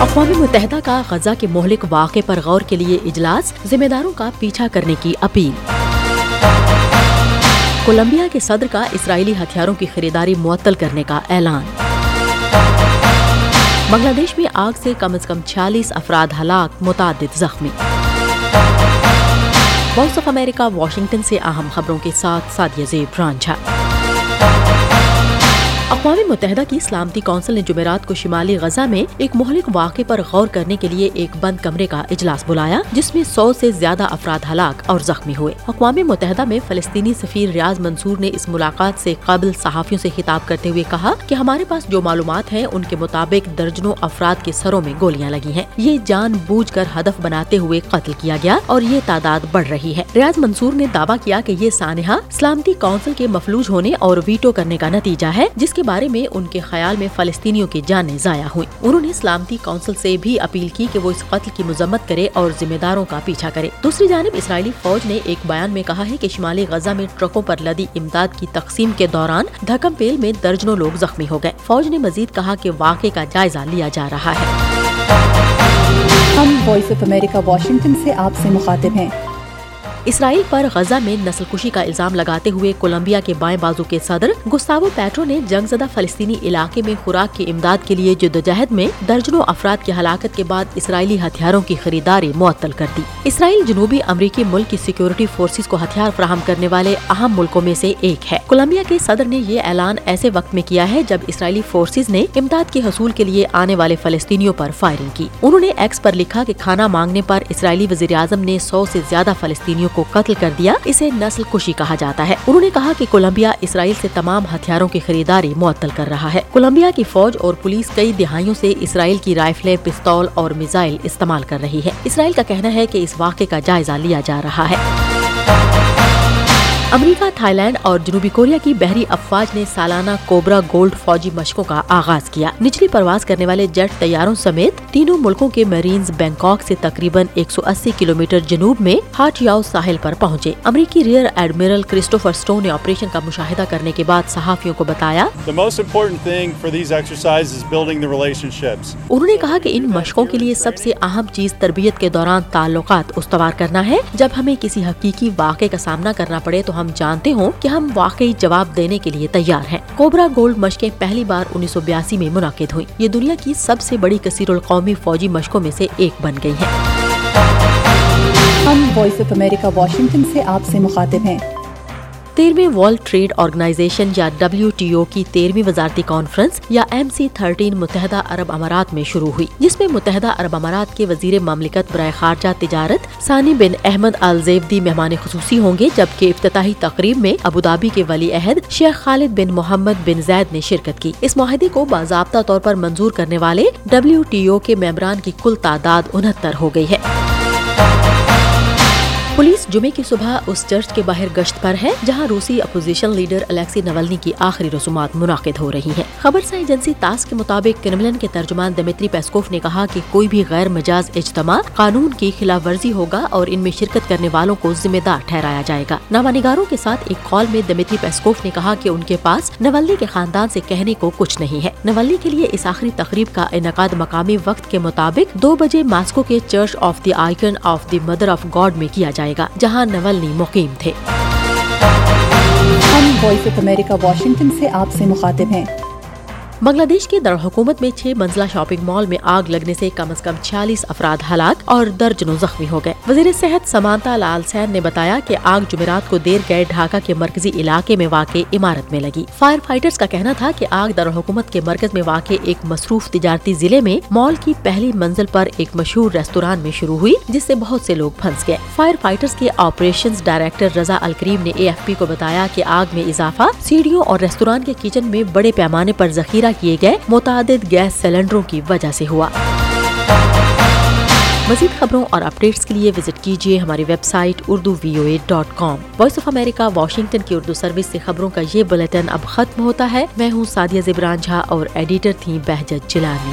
اقوام متحدہ کا غزہ کے مہلک واقع پر غور کے لیے اجلاس ذمہ داروں کا پیچھا کرنے کی اپیل۔ کولمبیا کے صدر کا اسرائیلی ہتھیاروں کی خریداری معطل کرنے کا اعلان۔ بنگلہ دیش میں آگ سے کم از کم چھیالیس افراد ہلاک، متعدد زخمی۔ وائس آف امریکہ واشنگٹن سے اہم خبروں کے ساتھ سادیہ زیب رانجھا۔ اقوام متحدہ کی سلامتی کونسل نے جمعرات کو شمالی غزہ میں ایک مہلک واقع پر غور کرنے کے لیے ایک بند کمرے کا اجلاس بلایا، جس میں سو سے زیادہ افراد ہلاک اور زخمی ہوئے۔ اقوام متحدہ میں فلسطینی سفیر ریاض منصور نے اس ملاقات سے قابل صحافیوں سے خطاب کرتے ہوئے کہا کہ ہمارے پاس جو معلومات ہیں، ان کے مطابق درجنوں افراد کے سروں میں گولیاں لگی ہیں۔ یہ جان بوجھ کر ہدف بناتے ہوئے قتل کیا گیا اور یہ تعداد بڑھ رہی ہے۔ ریاض منصور نے دعویٰ کیا کہ یہ سانحہ سلامتی کونسل کے مفلوج ہونے اور ویٹو کرنے کا نتیجہ ہے، جس کے بارے میں ان کے خیال میں فلسطینیوں کی جانیں ضائع ہوئی انہوں نے سلامتی کونسل سے بھی اپیل کی کہ وہ اس قتل کی مذمت کرے اور ذمہ داروں کا پیچھا کرے۔ دوسری جانب، اسرائیلی فوج نے ایک بیان میں کہا ہے کہ شمالی غزہ میں ٹرکوں پر لدی امداد کی تقسیم کے دوران دھکم پیل میں درجنوں لوگ زخمی ہو گئے۔ فوج نے مزید کہا کہ واقعے کا جائزہ لیا جا رہا ہے۔ ہم وائس آف امریکہ واشنگٹن سے آپ سے مخاطب ہیں۔ اسرائیل پر غزہ میں نسل کشی کا الزام لگاتے ہوئے کولمبیا کے بائیں بازو کے صدر گستاو پیٹرو نے جنگ زدہ فلسطینی علاقے میں خوراک کی امداد کے لیے جدوجہد میں درجنوں افراد کی ہلاکت کے بعد اسرائیلی ہتھیاروں کی خریداری معطل کر دی۔ اسرائیل جنوبی امریکی ملک کی سیکورٹی فورسز کو ہتھیار فراہم کرنے والے اہم ملکوں میں سے ایک ہے۔ کولمبیا کے صدر نے یہ اعلان ایسے وقت میں کیا ہے جب اسرائیلی فورسز نے امداد کے حصول کے لیے آنے والے فلسطینیوں پر فائرنگ کی۔ انہوں نے ایکس پر لکھا کہ کھانا مانگنے پر اسرائیلی وزیر اعظم نے سو سے زیادہ فلسطینیوں کو قتل کر دیا، اسے نسل کشی کہا جاتا ہے۔ انہوں نے کہا کہ کولمبیا، اسرائیل سے تمام ہتھیاروں کی خریداری معطل کر رہا ہے۔ کولمبیا کی فوج اور پولیس کئی دہائیوں سے اسرائیل کی رائفلیں، پستول اور میزائل استعمال کر رہی ہے اسرائیل کا کہنا ہے کہ اس واقعے کا جائزہ لیا جا رہا ہے۔ امریکہ تھائی لینڈ اور جنوبی کوریا کی بحری افواج نے سالانہ کوبرا گولڈ فوجی مشقوں کا آغاز کیا۔ نچلی پرواز کرنے والے جیٹ طیاروں سمیت تینوں ملکوں کے میرینز بینکاک سے تقریباً ایک سو اسی کلومیٹر جنوب میں ہاٹ یاؤ ساحل پر پہنچے۔ امریکی ریئر ایڈمرل کرسٹوفر سٹون نے آپریشن کا مشاہدہ کرنے کے بعد صحافیوں کو بتایا۔ انہوں نے کہا کہ ان مشقوں کے لیے سب سے اہم چیز تربیت کے دوران تعلقات استوار کرنا ہے۔ جب ہمیں کسی حقیقی واقعے کا سامنا کرنا پڑے تو ہم جانتے ہوں کہ ہم واقعی جواب دینے کے لیے تیار ہیں۔ کوبرا گولڈ مشقیں پہلی بار انیس سو بیاسی میں منعقد ہوئی یہ دنیا کی سب سے بڑی کثیر القومی فوجی مشقوں میں سے ایک بن گئی ہے ہم وائس آف امریکہ واشنگٹن سے آپ سے مخاطب ہیں۔ تیرہویں ورلڈ ٹریڈ آرگنائزیشن یا ڈبلیو ٹی او کی تیرہویں وزارتی کانفرنس یا ایم سی تھرٹین متحدہ عرب امارات میں شروع ہوئی، جس میں متحدہ عرب امارات کے وزیر مملکت برائے خارجہ تجارت ثانی بن احمد الزیودی مہمان خصوصی ہوں گے، جبکہ افتتاحی تقریب میں ابودابی کے ولی عہد شیخ خالد بن محمد بن زید نے شرکت کی۔ اس معاہدے کو باضابطہ طور پر منظور کرنے والے ڈبلیو ٹی او کے ممبران کی کل تعداد انہتر ہو گئی ہے۔ پولیس جمعے کی صبح اس چرچ کے باہر گشت پر ہے، جہاں روسی اپوزیشن لیڈر الیکسی نولنی کی آخری رسومات منعقد ہو رہی ہیں۔ خبر سے ایجنسی تاس کے مطابق کرملن کے ترجمان دمتری پیسکوف نے کہا کہ کوئی بھی غیر مجاز اجتماع قانون کی خلاف ورزی ہوگا اور ان میں شرکت کرنے والوں کو ذمہ دار ٹھہرایا جائے گا۔ نامہ نگاروں کے ساتھ ایک کال میں دمتری پیسکوف نے کہا کہ ان کے پاس نولنی کے خاندان سے کہنے کو کچھ نہیں ہے۔ نولنی کے لیے اس آخری تقریب کا انعقاد مقامی وقت کے مطابق دو بجے ماسکو کے church of the icon of the mother of God میں کیا جائے گا جہاں نولنی مقیم تھے ہم وائس آف امریکہ واشنگٹن سے آپ سے مخاطب ہیں بنگلہ دیش کے دارالحکومت میں چھ منزلہ شاپنگ مال میں آگ لگنے سے کم از کم چھیالیس افراد ہلاک اور درجنوں زخمی ہو گئے۔ وزیر صحت سمانتا لال سین نے بتایا کہ آگ جمعرات کو دیر گئے ڈھاکہ کے مرکزی علاقے میں واقع عمارت میں لگی۔ فائر فائٹرز کا کہنا تھا کہ آگ دارالحکومت کے مرکز میں واقع ایک مصروف تجارتی ضلع میں مال کی پہلی منزل پر ایک مشہور ریستوران میں شروع ہوئی، جس سے بہت سے لوگ پھنس گئے۔ فائر فائٹرز کے آپریشن ڈائریکٹر رضا الکریم نے اے ایف پی کو بتایا کہ آگ میں اضافہ، سیڑھیوں اور ریستوران کے کچن میں بڑے پیمانے پر ذخیرہ کیے گئے متعدد گیس سلنڈروں کی وجہ سے ہوا۔ مزید خبروں اور اپڈیٹس کے لیے وزٹ کیجیے ہماری website Urdu V O A dot com. Voice of America, Washington کی اردو سروس سے خبروں کا یہ بلیٹن اب ختم ہوتا ہے۔ میں ہوں سادیہ زبران جھا اور ایڈیٹر تھیں بہجت جلانی